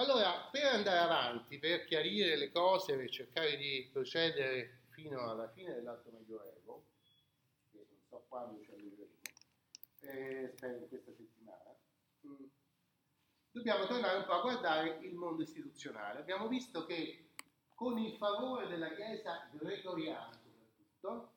Allora, per andare avanti, per chiarire le cose, per cercare di procedere fino alla fine dell'Alto Medioevo, che non so quando ci arriveremo, eh, spero questa settimana, mm, dobbiamo tornare un po' a guardare il mondo istituzionale. Abbiamo visto che con il favore della Chiesa gregoriana soprattutto,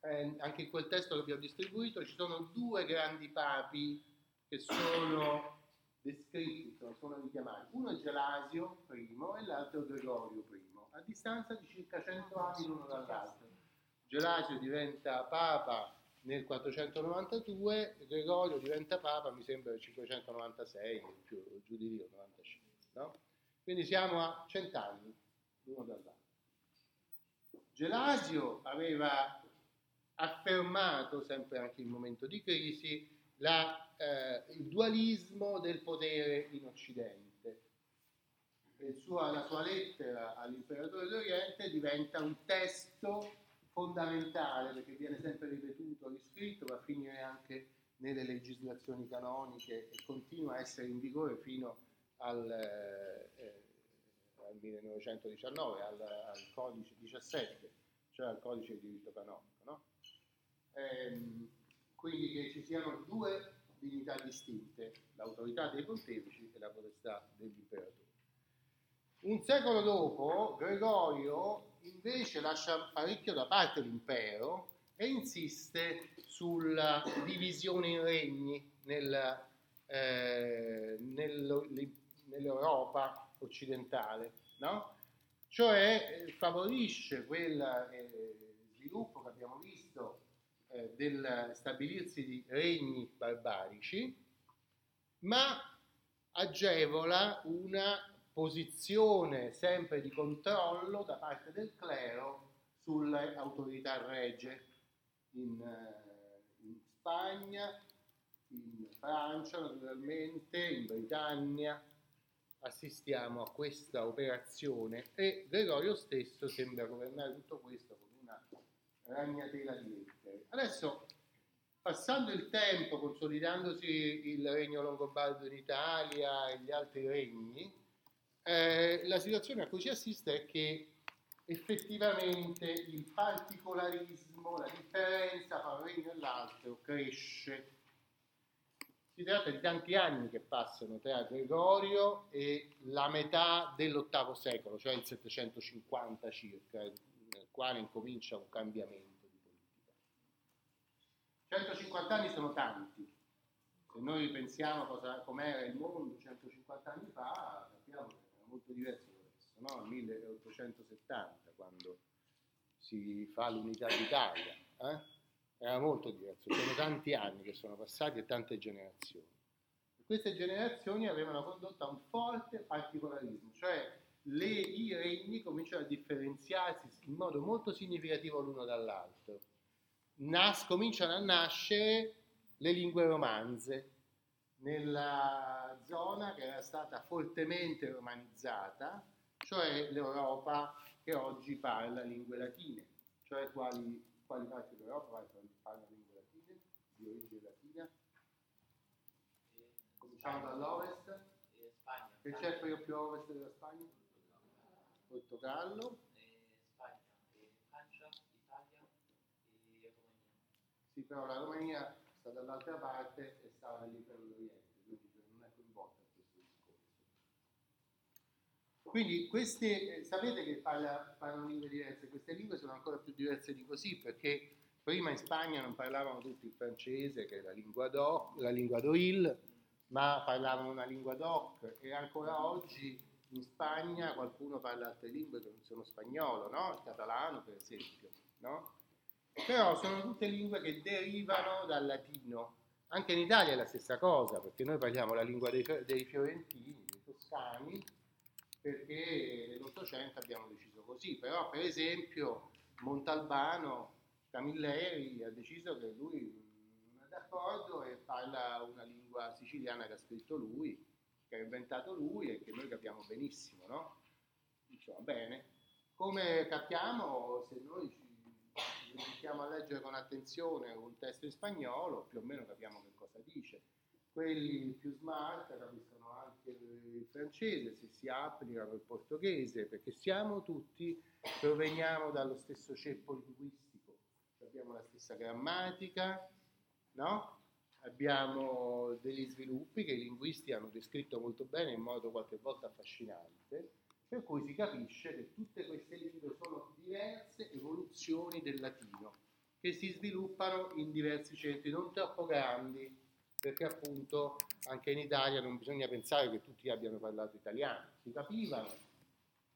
eh, anche in quel testo che abbiamo distribuito, ci sono due grandi papi che sono descritti, sono richiamati. Uno è Gelasio I e l'altro Gregorio I, a distanza di circa 100 anni l'uno dall'altro. Gelasio diventa papa nel 492, Gregorio diventa papa mi sembra nel 596, più, giù di lì, 95. No? Quindi siamo a 100 anni l'uno dall'altro. Gelasio aveva affermato, sempre anche in momento di crisi, la, eh, il dualismo del potere in Occidente. Suo, la sua lettera all'imperatore d'Oriente diventa un testo fondamentale perché viene sempre ripetuto, riscritto, va a finire anche nelle legislazioni canoniche e continua a essere in vigore fino al, eh, al 1919, al, al, codice 17, cioè al codice di diritto canonico. No? Ehm, quindi che ci siano due dignità distinte, l'autorità dei pontefici e la potestà degli imperatori. Un secolo dopo, Gregorio invece lascia parecchio da parte l'impero e insiste sulla divisione in regni nel, eh, nell'Europa occidentale, no? cioè favorisce quel eh, sviluppo che abbiamo visto eh, del stabilirsi di regni barbarici, ma agevola una posizione sempre di controllo da parte del clero sulle autorità regie in, eh, in Spagna, in Francia naturalmente, in Britannia. Assistiamo a questa operazione e Gregorio stesso sembra governare tutto questo ragnatela di lettere. Adesso, passando il tempo, consolidandosi il regno longobardo in Italia e gli altri regni, eh, la situazione a cui si assiste è che effettivamente il particolarismo, la differenza tra un regno e l'altro cresce. Si tratta di tanti anni che passano tra Gregorio e la metà dell'VIII secolo, cioè il 750 circa, quale incomincia un cambiamento di politica. 150 anni sono tanti. Se noi pensiamo cosa, com'era il mondo 150 anni fa, capiamo che molto diverso da adesso, no? 1870 quando si fa l'unità d'Italia, eh? era molto diverso, sono tanti anni che sono passati e tante generazioni. Queste generazioni avevano condotto a un forte particolarismo, cioè le, i regni cominciano a differenziarsi in modo molto significativo l'uno dall'altro. Nas, cominciano a nascere le lingue romanze, nella zona che era stata fortemente romanizzata, cioè l'Europa che oggi parla lingue latine, cioè quali, quali parti dell'Europa parlano lingue latine, di origine latina. Cominciamo dall'ovest. Che c'è più, più ovest della Spagna? Portogallo. Spagna, Francia, Italia e Romania. Sì, però la Romania sta dall'altra parte e sta lì per l'Oriente, quindi non è coinvolta in questo discorso. Quindi queste, eh, sapete che parla, parlano lingue diverse, queste lingue sono ancora più diverse di così perché prima in Spagna non parlavano tutti il francese che è la lingua, do, la lingua d'Oil, ma parlavano una lingua doc e ancora oggi in Spagna qualcuno parla altre lingue che non sono spagnolo, no? il catalano per esempio. No? Però sono tutte lingue che derivano dal latino. Anche in Italia è la stessa cosa, perché noi parliamo la lingua dei, dei fiorentini, dei toscani, perché nell'Ottocento abbiamo deciso così. Però, per esempio, Montalbano, Camilleri ha deciso che lui non è d'accordo e parla una lingua siciliana che ha scritto lui, che ha inventato lui e che noi capiamo benissimo, no? Diciamo, bene. Come capiamo se noi ci iniziamo a leggere con attenzione un testo in spagnolo, più o meno capiamo che cosa dice. Quelli più smart capiscono anche francese, se si applicano il portoghese, perché siamo tutti, proveniamo dallo stesso ceppo linguistico, abbiamo la stessa grammatica, no? Abbiamo degli sviluppi che i linguisti hanno descritto molto bene in modo qualche volta affascinante, per cui si capisce che tutte queste lingue sono diverse evoluzioni del latino, che si sviluppano in diversi centri non troppo grandi, perché appunto anche in Italia non bisogna pensare che tutti abbiano parlato italiano, si capivano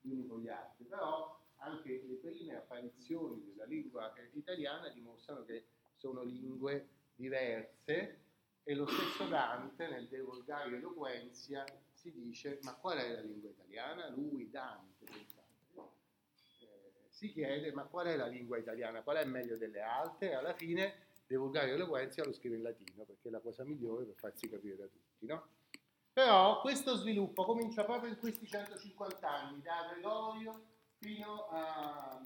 gli uni con gli altri, però anche le prime apparizioni della lingua italiana dimostrano che sono lingue diverse e lo stesso Dante nel De Volgari Eloquenzia si dice ma qual è la lingua italiana? Lui, Dante, eh, si chiede ma qual è la lingua italiana? Qual è meglio delle altre? E alla fine De Volgari Eloquenzia lo scrive in latino perché è la cosa migliore per farsi capire da tutti, no? Però questo sviluppo comincia proprio in questi 150 anni, da Gregorio fino a,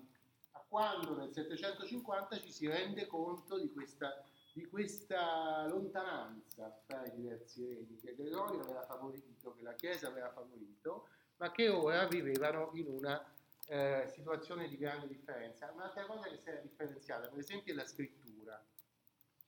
a quando nel 750 ci si rende conto di questa di questa lontananza tra i diversi regni che Gregorio aveva favorito, che la Chiesa aveva favorito, ma che ora vivevano in una eh, situazione di grande differenza. Un'altra cosa che si era differenziata, per esempio, è la scrittura,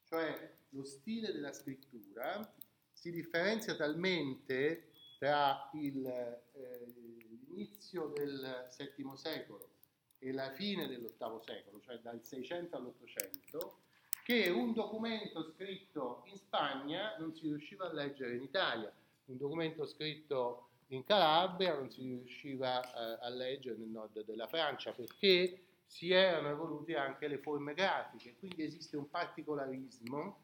cioè lo stile della scrittura si differenzia talmente tra il, eh, l'inizio del VII secolo e la fine dell'VIII secolo, cioè dal 600 all'Ottocento, che un documento scritto in Spagna non si riusciva a leggere in Italia, un documento scritto in Calabria non si riusciva eh, a leggere nel nord della Francia perché si erano evolute anche le forme grafiche, quindi esiste un particolarismo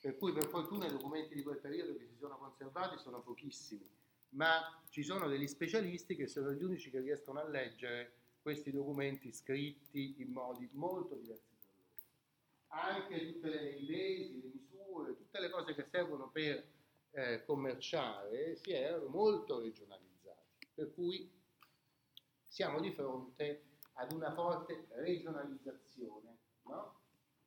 per cui per fortuna i documenti di quel periodo che si sono conservati sono pochissimi, ma ci sono degli specialisti che sono gli unici che riescono a leggere questi documenti scritti in modi molto diversi anche tutte le, pesi, le misure, tutte le cose che servono per eh, commerciare si erano molto regionalizzati, per cui siamo di fronte ad una forte regionalizzazione, no?